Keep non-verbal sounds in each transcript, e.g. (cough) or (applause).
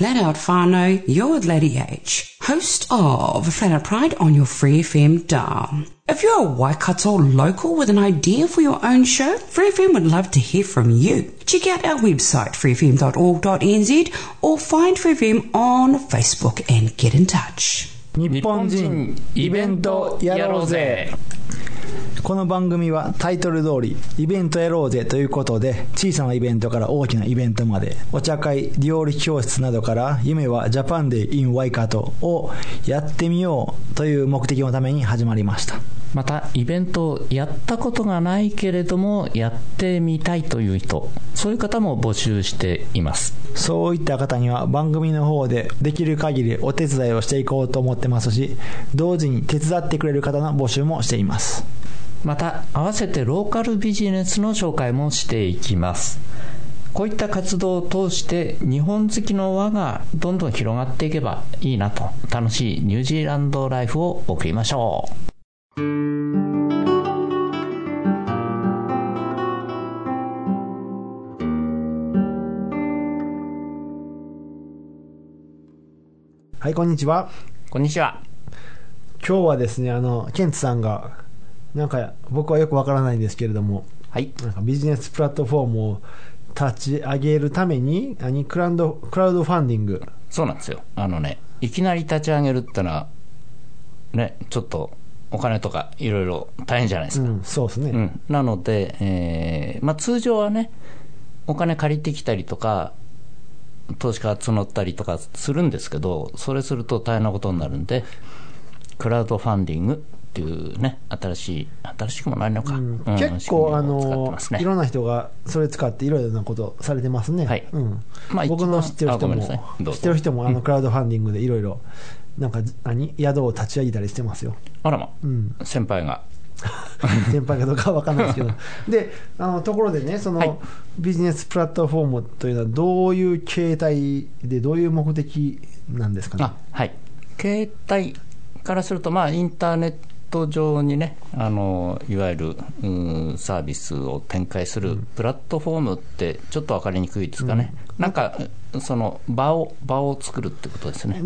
Flat Out Whānau, you're Lady H, host of Flat Out Pride on your Free FM dial. If you're a Waikato local with an idea for your own show, Free FM would love to hear from you. Check out our website, freefm.org.nz, or find Free FM on Facebook and get in touch. 日本人イベントやろうぜ。この番組はタイトル通りイベントやろうぜということで小さなイベントから大きなイベントまでお茶会料理教室などから夢はジャパンデーインワイカトをやってみようという目的のために始まりました。またイベントをやったことがないけれどもやってみたいという人そういう方も募集しています。そういった方には番組の方でできる限りお手伝いをしていこうと思ってますし同時に手伝ってくれる方の募集もしています。また合わせてローカルビジネスの紹介もしていきます。こういった活動を通して日本好きの輪がどんどん広がっていけばいいなと。楽しいニュージーランドライフを送りましょうはいこんにちは。こんにちは。今日はですねあのケンツさんがなんか僕はよくわからないんですけれどもはい。なんかビジネスプラットフォームを立ち上げるために何クラウドクラウドファンディング。そうなんですよ。あのねいきなり立ち上げるってのはねちょっとお金とかいろいろ大変じゃないですか、うん、そうですね、うん、なので、えーまあ、通常はね、お金借りてきたりとか、投資家募ったりとかするんですけど、それすると大変なことになるんで、クラウドファンディングっていうね、新しい、新しくもないのか、うん。うん。結構あ仕組みを使ってのいろんな人がそれ使っていろいろなことされてますね、はい。うん。まあ僕の知ってる人も知ってる人もあのクラウドファンディングでいろいろなんか何？宿を立ち上げたりしてますよ、あらま、うん、先輩が、(laughs) 先輩かどうかは分かんないですけど。(laughs) であのところでねその、はい。ビジネスプラットフォームというのはどういう形態でどういう目的なんですかね？あはい、携帯からすると、まあ、インターネット上にね、あのいわゆるうんサービスを展開するプラットフォームって、ちょっと分かりにくいですかね、なんかその場を場を作るってことですね。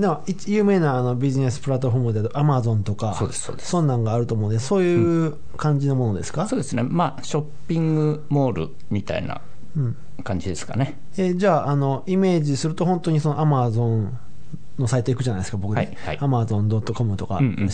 有名なあのビジネスプラットフォームでアマゾンとかそうですそうです。そんなんがあると思うのでそういう感じのものですか、そうですね、まあ、ショッピングモールみたいなうん感じですかね。えーじゃああのイメージすると本当にそのアマゾンのサイト行くじゃないですか僕はいね、はい。アマゾン .com とか、うんうん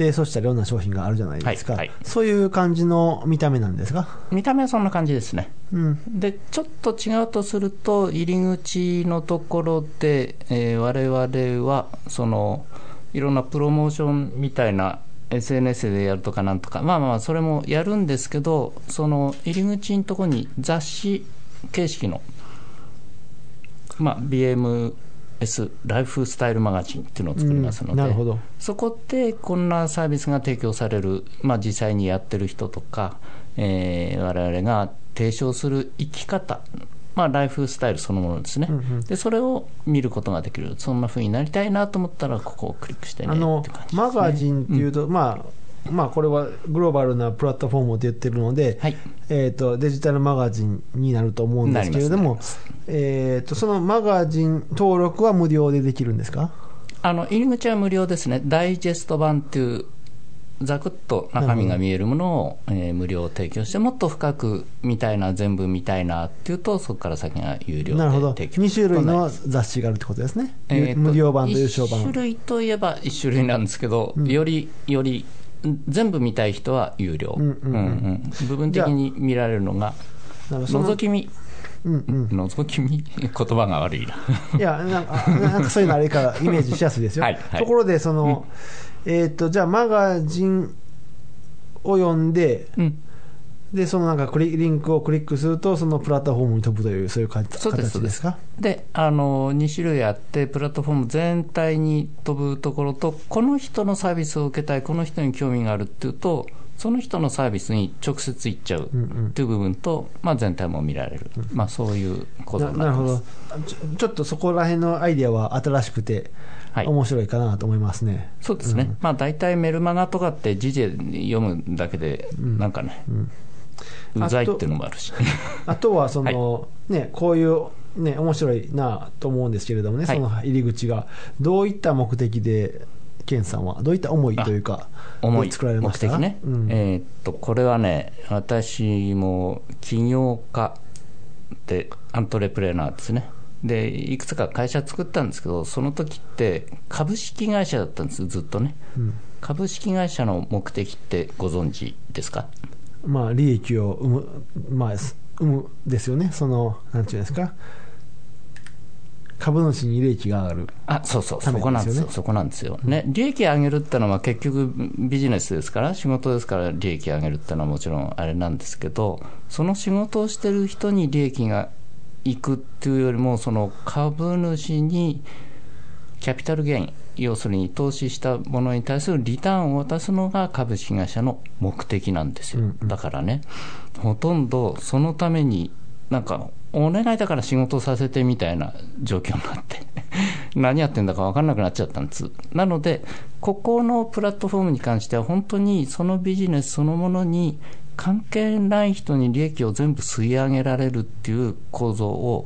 でそしたらいろんな商品があるじゃないですか、はいはい。そういう感じの見た目なんですか、見た目はそんな感じですね。うん、でちょっと違うとすると、入り口のところで、えー我々はそのいろんなプロモーションみたいな SNS でやるとかなんとか、まあまあ、それもやるんですけど、その入り口のところに雑誌形式の、まあ、BMS ライフスタイルマガジンっていうのを作りますので、うんそこでこんなサービスが提供される、まあ、実際にやってる人とか、えー、我々が提唱する生き方、まあ、ライフスタイルそのものですね、うんうん。でそれを見ることができる、そんな風になりたいなと思ったら、ここをクリックしてねあのって感じですね。マガジンっていうと、まあまあこれはグローバルなプラットフォームって言ってるので、はい。えー、とデジタルマガジンになると思うんですけれどもえー、とそのマガジン登録は無料でできるんですか？あの入り口は無料ですね、ダイジェスト版っていう、ざくっと中身が見えるものを、えー無料提供して、もっと深く見たいな、全部見たいなっていうと、そこから先が有料でなるほど。提供。2種類の雑誌があるってことですね、えーと無料版と有償一種版類といえば一種類なんですけど、よりより全部見たい人は有料、うんうんうん。うん部分的に見られるのが、覗き見、うんうん。覗き見、(laughs) 言葉が悪いな。いやなんかなんかそういうのあれからイメージしやすいですよ。はいはい。ところでその、えー、とじゃあマガジンを読んでうんでそのなんかクリリンクをクリックするとそのプラットフォームに飛ぶというそういうかそうです形ですか？であの2種類あって、プラットフォーム全体に飛ぶところと、この人のサービスを受けたい、この人に興味があるっていうと、その人のサービスに直接行っちゃうっていう部分と、まあ、全体も見られる、まあ、そういうことにななるほってますどちょっとそこら辺のアイデアは新しくてはい。面白いかなと思いますね、そうですね、まあ大体メルマガとかって時事読むだけで、なんかね、うざいっていうのもあるし、あとはその、ね、こういう、ね、面白いなと思うんですけれどもね、はい。その入り口が、どういった目的で、健さんは、どういった思いというか、重い。で作られま目した？的ね、うん。えーっとこれはね、私も起業家で、アントレプレーナーですね。でいくつか会社作ったんですけど、その時って株式会社だったんです、ずっとね。うん。株式会社の目的ってご存知ですか？まあ、利益を生む、まあ、す生むですよね、その、なんていうんですか、株主に利益が上がる。あそうそう、たそこなんですよ、そこなんですよ、ね、利益上げるってのは、結局、ビジネスですから、仕事ですから、利益上げるってのはもちろんあれなんですけど、その仕事をしてる人に利益がいくっていうよりも、その株主にキャピタルゲイン、要するに投資したものに対するリターンを渡すのが株式会社の目的なんですよ、だからね、ほとんどそのために、なんか、お願いだから仕事させてみたいな状況になって、(laughs) 何やってんだか分かんなくなっちゃったんです。なので、ここのプラットフォームに関しては、本当にそのビジネスそのものに関係ない人に利益を全部吸い上げられるっていう構造を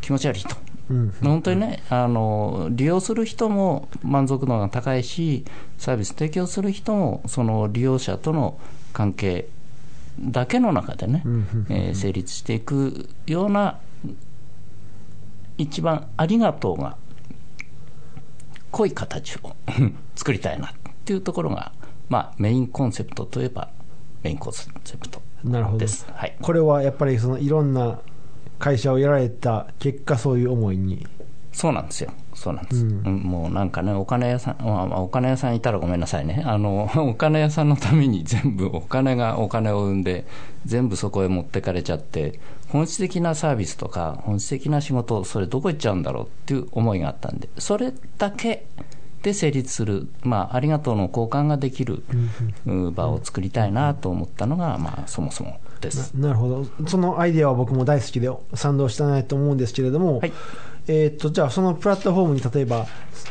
気持ち悪いと。うん本当にねあの、利用する人も満足度が高いし、サービス提供する人も、その利用者との関係だけの中でね、えー成立していくような、一番ありがとうが濃い形を (laughs) 作りたいなっていうところが、まあ、メインコンセプトといえば、メインコンセプトなるほど。です。はい。これはやっぱりそのいろんな会社をやられた結果、そういう思いに。そうなんですよ、そうなんです、うん。うんもうなんかね、お金屋さん、まあまあお金屋さんいたらごめんなさいね、(laughs) あのお金屋さんのために全部、お金がお金を生んで、全部そこへ持ってかれちゃって、本質的なサービスとか、本質的な仕事、それどこ行っちゃうんだろうっていう思いがあったんで、それだけで成立する、まあ、ありがとうの交換ができるう場を作りたいなと思ったのが、まあ、そもそもです。ななるほど、そのアイデアは僕も大好きで賛同したいと思うんですけれども、はい。えーっとじゃあ、そのプラットフォームに例えば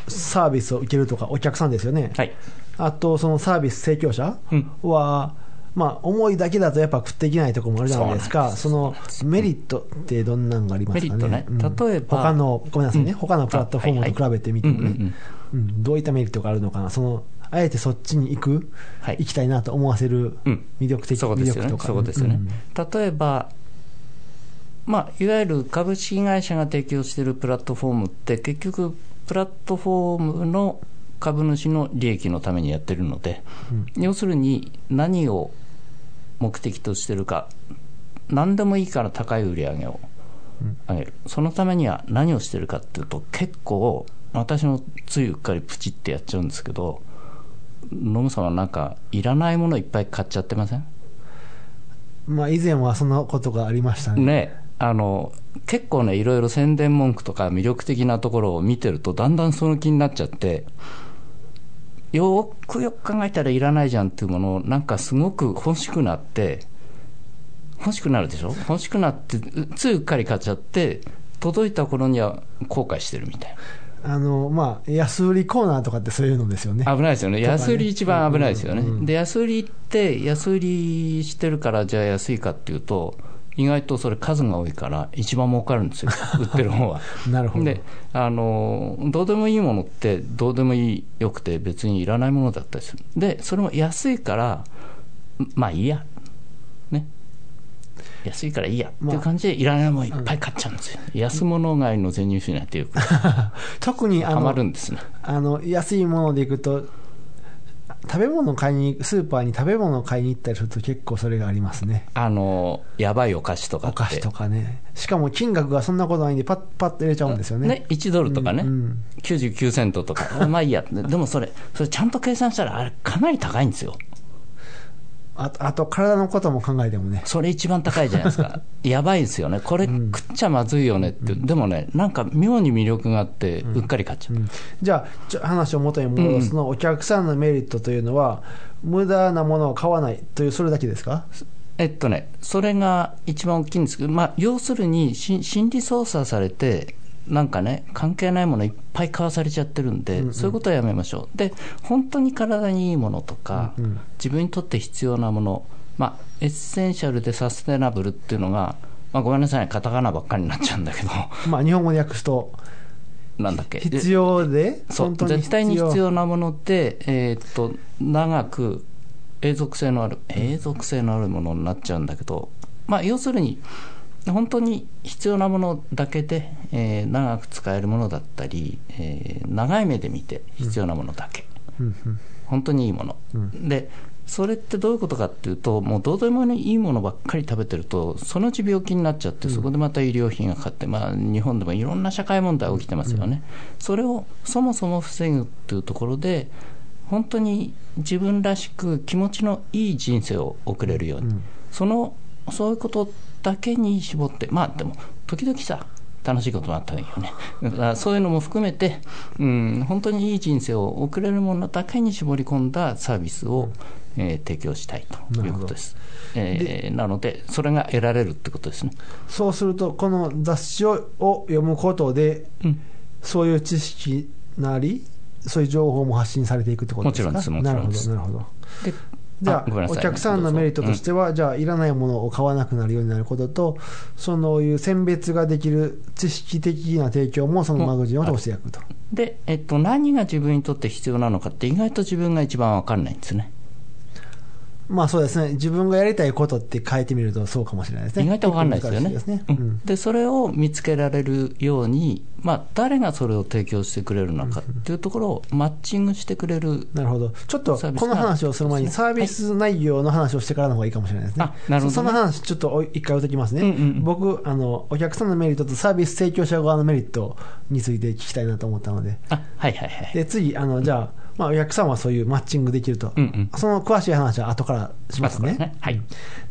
サービスを受けるとか、お客さんですよね、はい。あとそのサービス提供者うん。は、まあ、思いだけだとやっぱ食っていけないところもあるじゃないですか、そのメリットってどんなんがありますかね、例えば。他の、ごめんなさいね、うん。他のプラットフォームと比べてみてもね。うんうんうん、うん。どういったメリットがあるのかな、そのあえてそっちに行く、はい。行きたいなと思わせるうん。魅力的、そこですよね。魅力とかそこですよね、うん。例えば、まあ、いわゆる株式会社が提供しているプラットフォームって、結局、プラットフォームの株主の利益のためにやってるので、要するに何を目的としてるか、何でもいいから高い売り上げを上げる、そのためには何をしてるかっていうと、結構、私もついうっかりプチってやっちゃうんですけど、ノムさんはなんか、いらないものいっぱい買っちゃってません？まあ、以前はそんなことがありましたね。ね、あの結構ね、いろいろ宣伝文句とか魅力的なところを見てると、だんだんその気になっちゃって、よーくよく考えたらいらないじゃんっていうものを、なんかすごく欲しくなって、欲しくなるでしょ？欲しくなって、うついうっかり買っちゃって、届いた頃には後悔してるみたいあの、まあ、安売りコーナーとかってそういうのですよね。な。危ないですよね。ね安売り一番危ないですよね。うんうんうんで、安売りって、安売りしてるから、じゃあ安いかっていうと、意外とそれ数が多いから、一番儲かるんですよ。(laughs) 売ってる方は。なるほど。であのどうでもいいものってどうでもいいよくて別にいらないものだったりするでそれも安いからまあいいやね安いからいいやっていう感じでいらないものいっぱい買っちゃうんですよ、安物買いの全入手なんていう。か (laughs) 特にあのるんですね。あの安いものでいくと、食べ物買いに、スーパーに食べ物を買いに行ったりすると結構それがありますね。あのやばいお菓子とかお菓子とかね。しかも金額がそんなことないんで、パッパッと入れちゃうんですよね。ね、1ドルとかね、うんうん。99セントとか、まあいいや、でもそれ、それちゃんと計算したら、あれ、かなり高いんですよ。ああと体のことも考えてもね。それ一番高いじゃないですか。(laughs) やばいですよね。これ食っちゃまずいよねって、でもねなんか妙に魅力があってうっかり買っちゃう、じゃあ話を元に戻すの、お客さんのメリットというのは無駄なものを買わないというそれだけですか？えっとね、それが一番大きいんですけど、まあ、要するにし心理操作されて、なんかね、関係ないものいっぱい買わされちゃってるんで、そういうことはやめましょう。で、本当に体にいいものとか、自分にとって必要なもの、まあ、エッセンシャルでサステナブルっていうのが、まあ、ごめんなさい、カタカナばっかりになっちゃうんだけど、まあ日本語で訳すとなんだっけ？必要でそう絶対に必要なもので、えーっと長く永続性のある永続性のあるものになっちゃうんだけど、まあ、要するに本当に必要なものだけで、えー長く使えるものだったり、えー長い目で見て必要なものだけ、うん。うん本当にいいもの、でそれってどういうことかっていうともうどうでもいいものばっかり食べてるとそのうち病気になっちゃってそこでまた医療費がかかって、まあ、日本でもいろんな社会問題起きてますよね、それをそもそも防ぐっていうところで本当に自分らしく気持ちのいい人生を送れるように、そのそういうことだけに絞ってまあでも時々さ楽しいこともあったらいいよね。だからそういうのも含めて、うん、本当にいい人生を送れるものだけに絞り込んだサービスを、えー提供したいということです。えーなので、それが得られるってことですね。そうするとこの雑誌をを読むことで、うんそういう知識なりそういう情報も発信されていくってことですか？もちろんですなるほもちろんですどなるほどでじゃあ、お客さんのメリットとしては、じゃあ、いらないものを買わなくなるようになることと、そのいう選別ができる知識的な提供も、そのマガジンを通してやくと。で、えっと、何が自分にとって必要なのかって意外と自分が一番わかんないんですね。まあそうですね、自分がやりたいことって書いてみるとそうかもしれないですね。意外とわかんないですよねですね。ううんんでそれを見つけられるように、まあ、誰がそれを提供してくれるのかっていうところをマッチングしてくれる、なるほど。ちょっとこの話をする前に、はいサービス内容の話をしてからの方がいいかもしれないですね。あなるほどねそその話、ちょっとお一回置いときますね。うんうんうん僕あの、お客さんのメリットとサービス提供者側のメリットについて聞きたいなと思ったので。あはいはいはい、で、次、あの、じゃあ、まあ、お客さんはそういうマッチングできると。うんうんその詳しい話は後からしますね。ねはい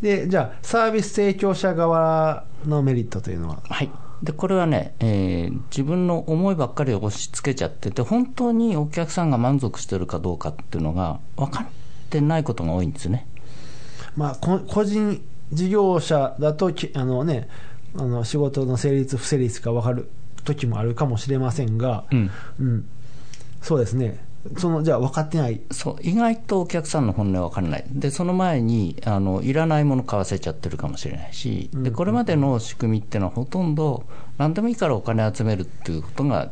で、じゃあ、サービス提供者側のメリットというのは？はい、でこれはね、えー自分の思いばっかり押し付けちゃってて、本当にお客さんが満足してるかどうかっていうのが分かってないことが多いんですね。まあ、こ個人事業者だときあの、ね、あの仕事の成立、不成立が分かる時もあるかもしれませんが、うんうんそうですね、そのじゃあ分かってない、そう意外とお客さんの本音は分からない、でその前にあのいらないもの買わせちゃってるかもしれないし、でこれまでの仕組みっていうのは、ほとんど何でもいいからお金集めるっていうことが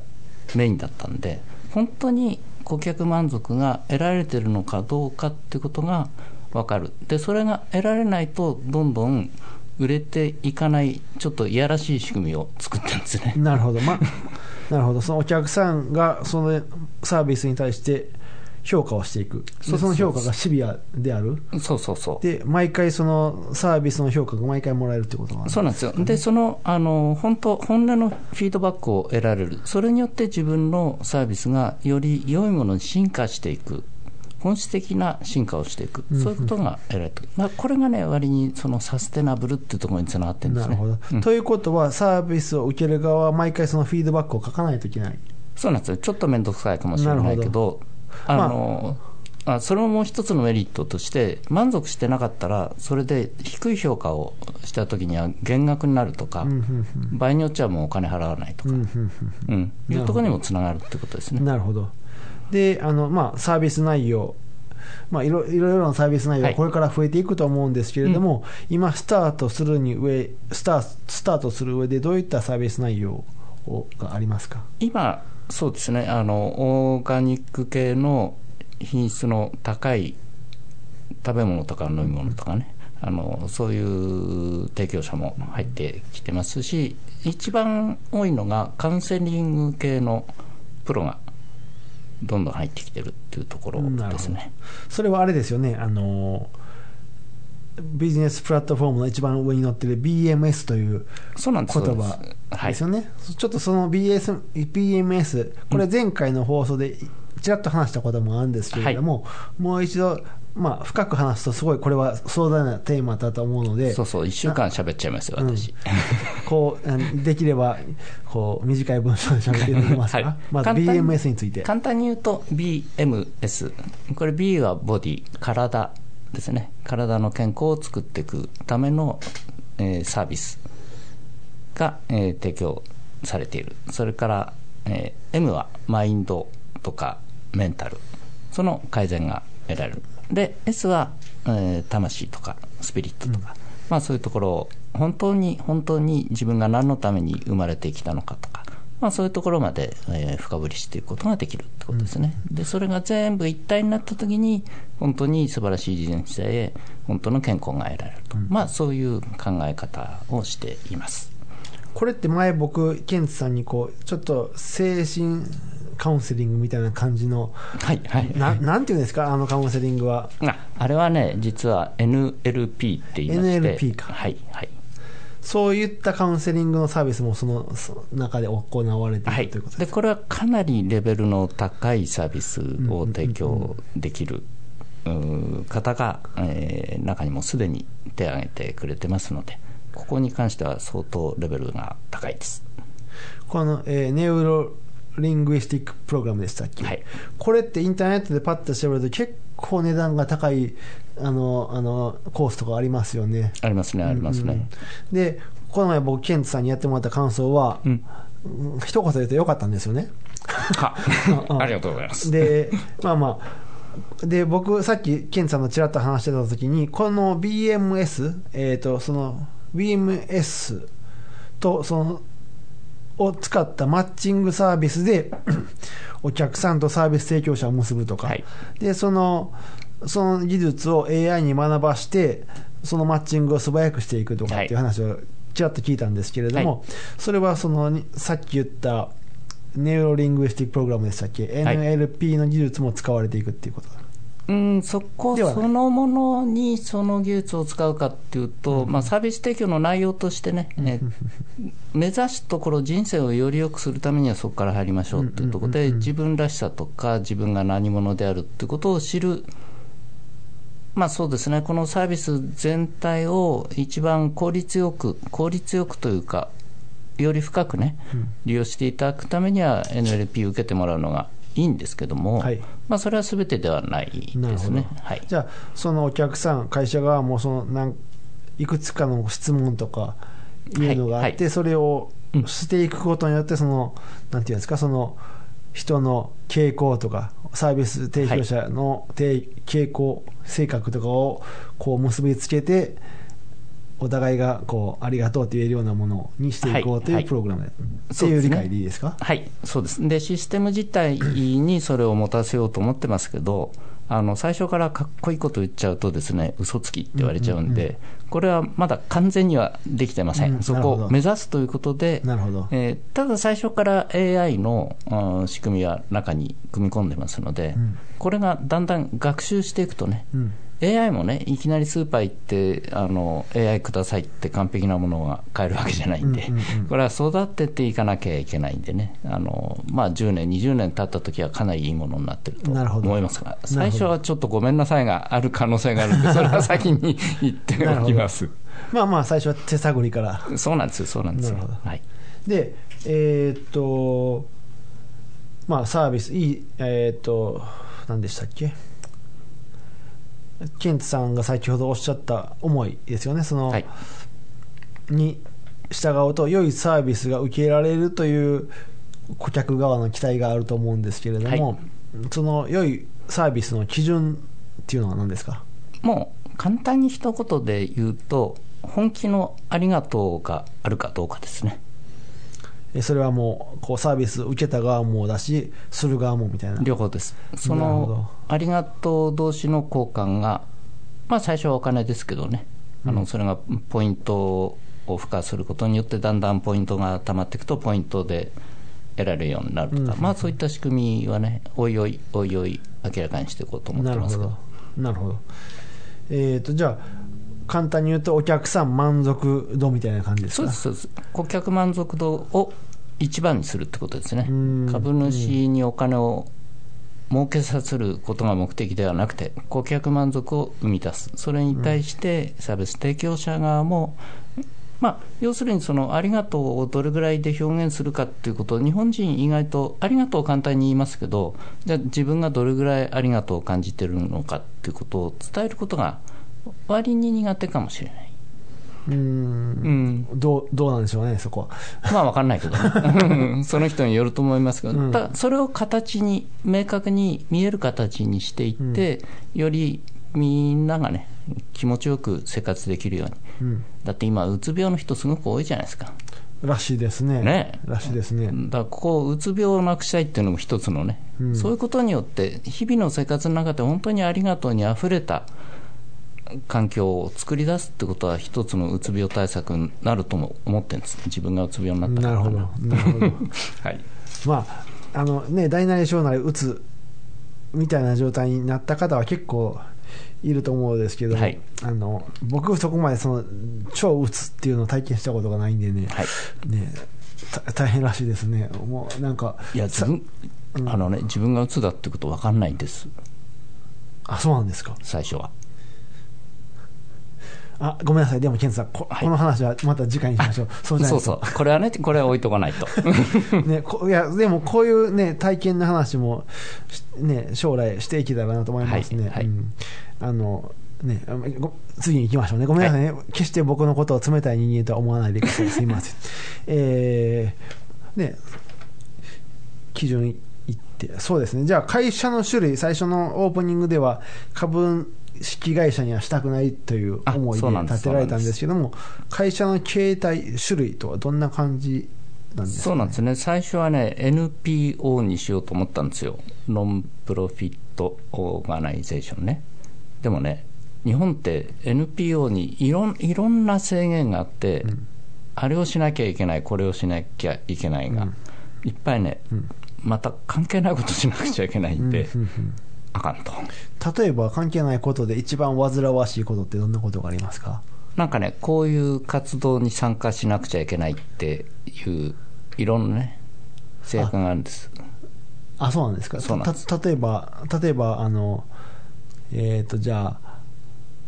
メインだったんで、本当に顧客満足が得られてるのかどうかっていうことが分かる、でそれが得られないと、どんどん売れていかない、ちょっといやらしい仕組みを作ってるんですね。なるほど、まあ、(laughs) なるほど、そのお客さんがそのサービスに対して評価をしていく、でその評価がシビアである、そうそうそうで毎回そのサービスの評価が毎回もらえるってことがそうなんですよ。で、その、あの、本当、本音のフィードバックを得られる。それによって自分のサービスがより良いものに進化していく。本質的な進化をしていく。そういうことが得られてる。まあ、これがね、割にそのサステナブルっていうところにつながってるんですね。なるほど、うんということは、サービスを受ける側は毎回そのフィードバックを書かないといけない。そうなんですよ。ちょっと面倒くさいかもしれないけど、あの、あそれももう一つのメリットとして、満足してなかったら、それで低い評価をしたときには減額になるとか、うんうん場合によっちゃもうお金払わないとか、うんうんうん、いうところにもつながるってことですね。うんなるほど。で、あの、まあ、サービス内容。まあ、いろいろいろなサービス内容ははいこれから増えていくと思うんですけれども、今スタートするに上スタースタートする上でどういったサービス内容をがありますか？今、そうですね。あの、オーガニック系の品質の高い食べ物とか飲み物とかね、あのそういう提供者も入ってきてますし、一番多いのがカウンセリング系のプロがどんどん入ってきてるっていうところですね。それはあれですよね。あのビジネスプラットフォームの一番上に載ってる BMS という言葉はいです。よね、ちょっとその BS BMS、これ前回の放送でちらっと話したこともあるんですけれども、もう一度、まあ、深く話すとすごいこれは壮大なテーマだと思うのでそうそう1週間喋っちゃいますよ私、こうあのできればこう短い文章で喋っていただけますか、はい。まず BMS について。簡単に言うと BMS これ B はボディ体ですね。体の健康を作っていくための、えーサービスが、えー提供されている。それから、えー M はマインドとかメンタル。その改善が得られる。で S は、えー魂とかスピリットとか、まあ、そういうところを本当に本当に自分が何のために生まれてきたのかとか、まあ、そういうところまで、えー深掘りしていくことができるってことですね、でそれが全部一体になった時に本当に素晴らしい人生へ本当の健康が得られると、まあ、そういう考え方をしています。これって前僕ケンツさんにこうちょっと精神カウンセリングみたいな感じのはいはい。ななんていうんですか？あのカウンセリングは。ああれはね実は NLP って言いまして。NLP か。はいはいそういったカウンセリングのサービスもそのその中で行われていはい、るということでですこれはかなりレベルの高いサービスを提供できる方が、えー中にもすでに手を挙げてくれてますのでここに関しては相当レベルが高いです。この、えーネウロリングイスティックプログラムでしたっけ、はい。これってインターネットでパッと調べると結構値段が高いあのあのコースとかありますよね。ありますねありますね、でこの前僕ケンツさんにやってもらった感想は、うん。うん一言で言うとよかったんですよね。は (laughs) ありがとうございます。でまあまあで僕さっきケンツさんのちらっと話してた時にこの BMS えっ、とその BMS とそのを使ったマッチングサービスでお客さんとサービス提供者を結ぶとか、はい。でそのその技術を AI に学ばしてそのマッチングを素早くしていくとかっていう話をちらっと聞いたんですけれども、はい。それはそのにさっき言ったネウロリングイスティックプログラムでしたっけ、はい。NLP の技術も使われていくっていうことうん、そこそのものにその技術を使うかっていうと、まあ、サービス提供の内容としてね、え (laughs) 目指すところ、人生をより良くするためにはそこから入りましょうっていうところで、自分らしさとか、自分が何者であるっていうことを知る、まあそうですね、このサービス全体を一番効率よく、効率よくというか、より深くね、利用していただくためには NLP を受けてもらうのがいいんですけども、はい。まあ、それはすべてではないですね。はい、じゃあそのお客さん会社側もそのなんいくつかの質問とかい。うのがあって、はい。はそれをうんしていくことによってそのなんていうんですかその人の傾向とかサービス提供者の低傾向性格とかをこう結びつけてお互いがこうありがとうって言えるようなものにしていこうとはいいうプログラム、ってそうですね。いう理解でいいですか？はい、そうです。で、システム自体にそれを持たせようと思ってますけど、あの最初からかっこいいこと言っちゃうとですね、嘘つきって言われちゃうんで、これはまだ完全にはできてません。うんそこを目指すということで、なるほど。えーただ最初から AI の、うん仕組みは中に組み込んでますので、ん。これがだんだん学習していくとね、うん AI もね、いきなりスーパー行って、あの AI くださいって完璧なものが買えるわけじゃないんで、これは育てていかなきゃいけないんでね、あのまあ、10年、20年経った時はかなりいいものになってると思いますが、最初はちょっとごめんなさいがある可能性があるんで、(laughs) それは先に言っておきます。まあまあ最初は手探りから。そうなんですよ、そうなんですよ。はい。で、えーっと、まあ、サービス、いい、えーっと、何でしたっけ、ケンツさんが先ほどおっしゃった思いですよね、その、はい。に従うと、良いサービスが受けられるという顧客側の期待があると思うんですけれども、はい。その良いサービスの基準っていうのは何ですか？もう簡単に一言で言うと、本気のありがとうがあるかどうかですね。えそれはもうこうサービス受けた側もだし、する側もみたいな。両方です。そのありがとう同士の交換が、まあ、最初はお金ですけどね、あのそれがポイントを付加することによって、だんだんポイントが溜まっていくと、ポイントで得られるようになるとか、うんまあ、そういった仕組みはね、おいおい、おいおい、明らかにしていこうと思ってますけどど。なるほど。えっ、と、じゃあ、簡単に言うと、お客さん満足度みたいな感じですか？そうです、そうです。顧客満足度を一番にするってことですねうん。株主にお金を儲けさせることが目的ではなくて顧客満足を生み出すそれに対してサービス提供者側も、まあ、要するにそのありがとうをどれぐらいで表現するかっていうことを日本人意外とありがとうを簡単に言いますけどじゃあ自分がどれぐらいありがとうを感じてるのかっていうことを伝えることが割に苦手かもしれない。うーん。どうどうなんでしょうね、そこは。まあ分かんないけどね。その人によると思いますけど、うん。ただそれを形に明確に見える形にしていって、よりみんながね気持ちよく生活できるように、うん。だって今うつ病の人すごく多いじゃないですか。らしいですね。ね。らしいですね。だからここうつ病をなくしたいっていうのも一つのね、うん。そういうことによって日々の生活の中で本当にありがとうにあふれた環境を作り出すってことは一つのうつ病対策になるとも思ってるんです自分がうつ病になったから。かなるほど。なるほど。(laughs) はい。まあ、あのね、大なり小なり、うつみたいな状態になった方は結構いると思うんですけど、はい。あの僕、そこまでその超うつっていうのを体験したことがないんでね、はい。ねた大変らしいですね、もうなんか、いや自分あのね自分がうつだってこと分かんないんです。あそうなんですか、最初はあごめんなさい、でも、ケンさん、こ,、はいこの話はまた次回にしましょう、そうじゃないとそうそうこれはねこれは置いとかないと (laughs) ね、こいやでもこういう、ね、体験の話も、しね、将来していけたらなと思いますね。はいはいうんあのね、次に行きましょうね。ごめんなさいね。決して僕のことを冷たい人間とは思わないでください。すいません。(laughs) えー、ね、基準いって、そうですね。じゃあ会社の種類、最初のオープニングでは株式会社にはしたくないという思いであそうなんです。立てられたんですけども、会社の形態、種類とはどんな感じなんですか、そうなんですね。最初はね NPO にしようと思ったんですよ。 non-profit organization ね。でもね日本って NPO にいろんいろんな制限があって、あれをしなきゃいけないこれをしなきゃいけないが、いっぱいね、また関係ないことしなくちゃいけないんで、あかんと。例えば関係ないことで一番煩わしいことってどんなことがありますか？なんかねこういう活動に参加しなくちゃいけないっていういろんなね制約があるんです。あそうなんですか？そうなんです。た例えば例えばあのえっ、とじゃあ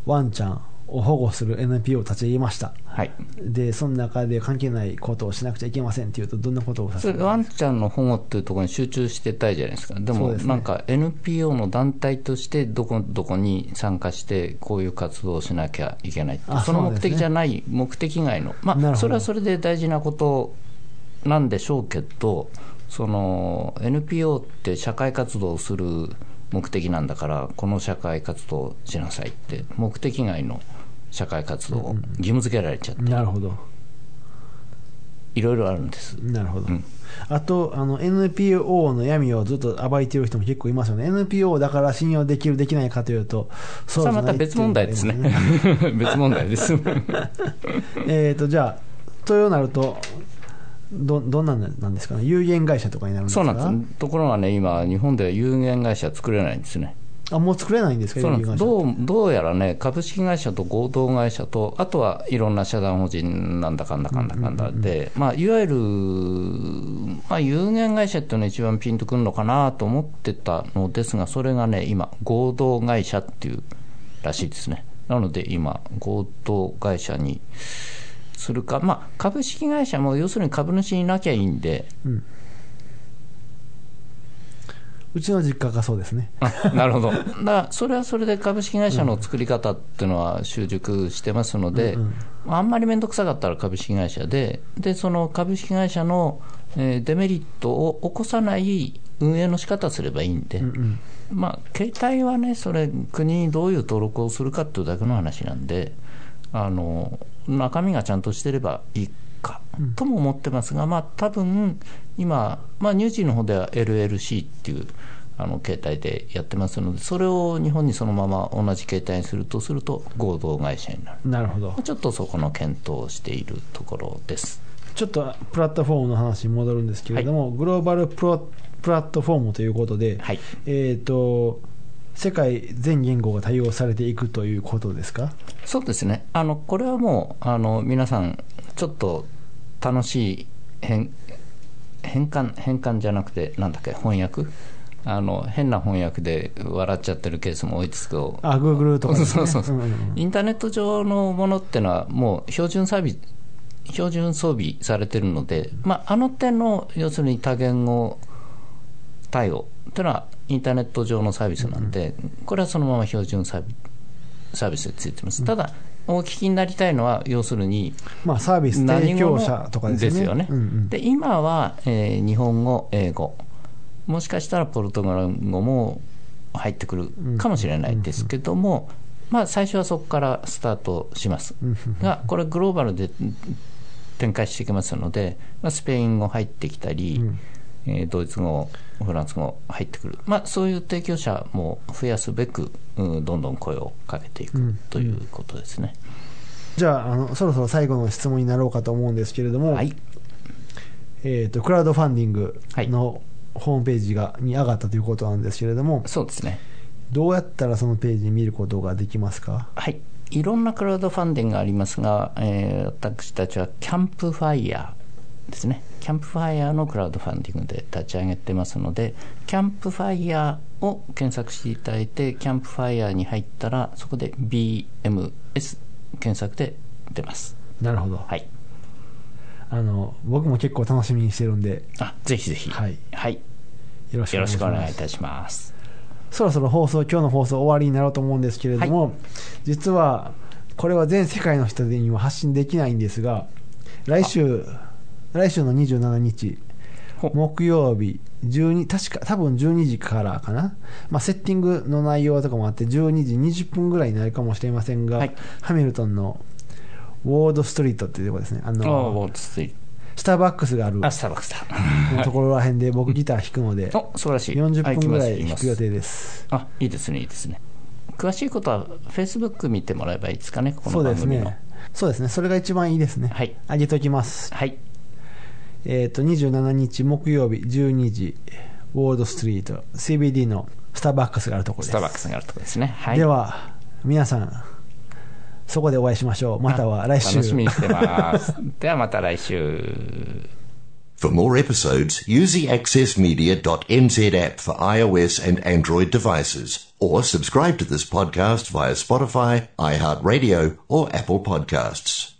ワンちゃんを保護する NPO を立ち上げました。はい。でその中で関係ないことをしなくちゃいけませんっていうとどんなことをワンちゃんの保護っていうところに集中してたいじゃないですか。でもなんか NPO の団体としてどこどこに参加してこういう活動をしなきゃいけないその目的じゃない目的外の。まあそれはそれで大事なことなんでしょうけどその NPO って社会活動をする目的なんだからこの社会活動をしなさいって目的外の社会活動を義務付けられちゃって。なるほど。いろいろあるんです。なるほど、うん。あとあの NPO の闇をずっと暴いている人も結構いますよね。NPO だから信用できるできないかというとそうじゃなまた別問題ですね。(laughs) 別問題です。(laughs) えーとじゃあとなるとどどんなんなんですかね。有限会社とかになるんですか？そうなんです。ところがね今日本では有限会社作れないんですねあもう作れないんですかどうどうやらね株式会社と合同会社とあとはいろんな社団法人なんだかんだかんだかんだで、まあ、いわゆる、まあ、有限会社っていうのが一番ピンとくるのかなと思ってたのですがそれがね今合同会社っていうらしいですね。なので今合同会社にするか、まあ、株式会社も要するに株主になきゃいいんでうちの実家がそうですね。あなるほど、だからそれはそれで株式会社の作り方っていうのは習熟してますので、あんまり面倒くさかったら株式会社で、でその株式会社の、えーデメリットを起こさない運営の仕方すればいいんで、まあ、携帯はね、それ、国にどういう登録をするかっていうだけの話なんで、あの中身がちゃんとしてればいいかとも思ってますが、まあ多分今、まあ、ニュージーの方では LLC っていうあの携帯でやってますので、それを日本にそのまま同じ携帯にするとすると、合同会社になる、なるほど。ちょっとそこの検討をしているところです。ちょっとプラットフォームの話に戻るんですけれども、グローバルプロプラットフォームということで、はい。えっ、と世界全言語が対応されていくということですか？そうですね、あのこれはもうあの皆さん、ちょっと楽しい変変換変換じゃなくて、なんだっけ、翻訳？あの変な翻訳で笑っちゃってるケースも多いですけど、あ、Google とか、ね、そうそうそう、んんん。インターネット上のものっていうのは、もう標準サービス、標準装備されてるので、まあ、あの点の要するに多言語対応っていうのは、インターネット上のサービスなんで、これはそのまま標準サービサービスでついてます。ただお聞きになりたいのは、要するに、まあ、サービス提供者とかですよね、うんうん。で今は、えー日本語、英語、もしかしたらポルトガル語も入ってくるかもしれないですけども、まあ、最初はそこからスタートします。が、これ、グローバルで展開していきますので、まあ、スペイン語入ってきたり、えードイツ語、フランス語入ってくる、まあ、そういう提供者も増やすべく、うんどんどん声をかけていくということですね。じゃああの、そろそろ最後の質問になろうかと思うんですけれども、はい。えー、とクラウドファンディングはい。のホームページがに上がったということなんですけれども、そうですね。どうやったらそのページ見ることができますか？はい、いろんなクラウドファンディングがありますが、えー私たちはキャンプファイヤーですね、キャンプファイヤーのクラウドファンディングで立ち上げてますので、キャンプファイヤーを検索していただいて、キャンプファイヤーに入ったら、そこで BMS 検索で出ます。なるほど、はい、あの僕も結構楽しみにしてるんで、あぜひぜひ、はい。はい、よろしくお願い。いいたします。そろそろ放送、今日の放送終わりになろうと思うんですけれども、実はこれは全世界の人には発信できないんですが、来週、来週の27日、ほ (laughs) 木曜日、12確か、多分12時からかな、まあ、セッティングの内容とかもあって、12時20分ぐらいになるかもしれませんが、はいハミルトンのウォードストリートっていうところですね、あのスターバックスがあるあ、スターバックスところらへんで、(laughs) 僕、ギター弾くので、お素晴らしい。40分ぐらい弾く予定です。あいいですね、いいですね。詳しいことは、フェイスブック見てもらえばいいですかね、こそうですの番組の。ね。そうですね。それが一番いいですね。はい上げときます。はい、えっ、と、27日木曜日12時、ウォールドストリート、CBD のスターバックスがあるところです。スターバックスがあるところですね。はい、では、皆さん、そこでお会いしましょう。または来週。楽しみにしてます。ではまた来週。For more episodes, use the accessmedia.nz app for iOS and Android devices, or subscribe to this podcast via Spotify, iHeartRadio, or Apple Podcasts.